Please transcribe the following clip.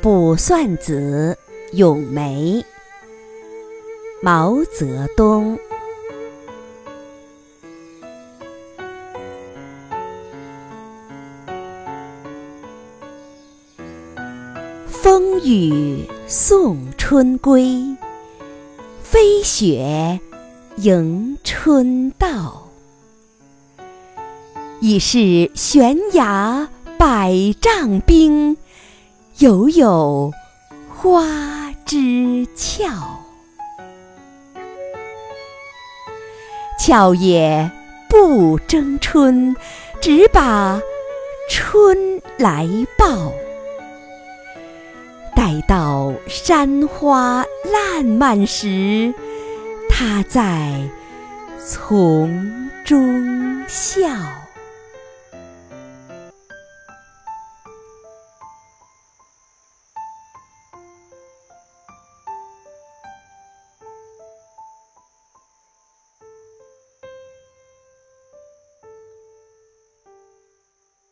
卜算子·咏梅，毛泽东。风雨送春归，飞雪迎春到。已是悬崖百丈冰。犹有花枝俏，俏也不争春，只把春来报。待到山花烂漫时，他在丛中笑。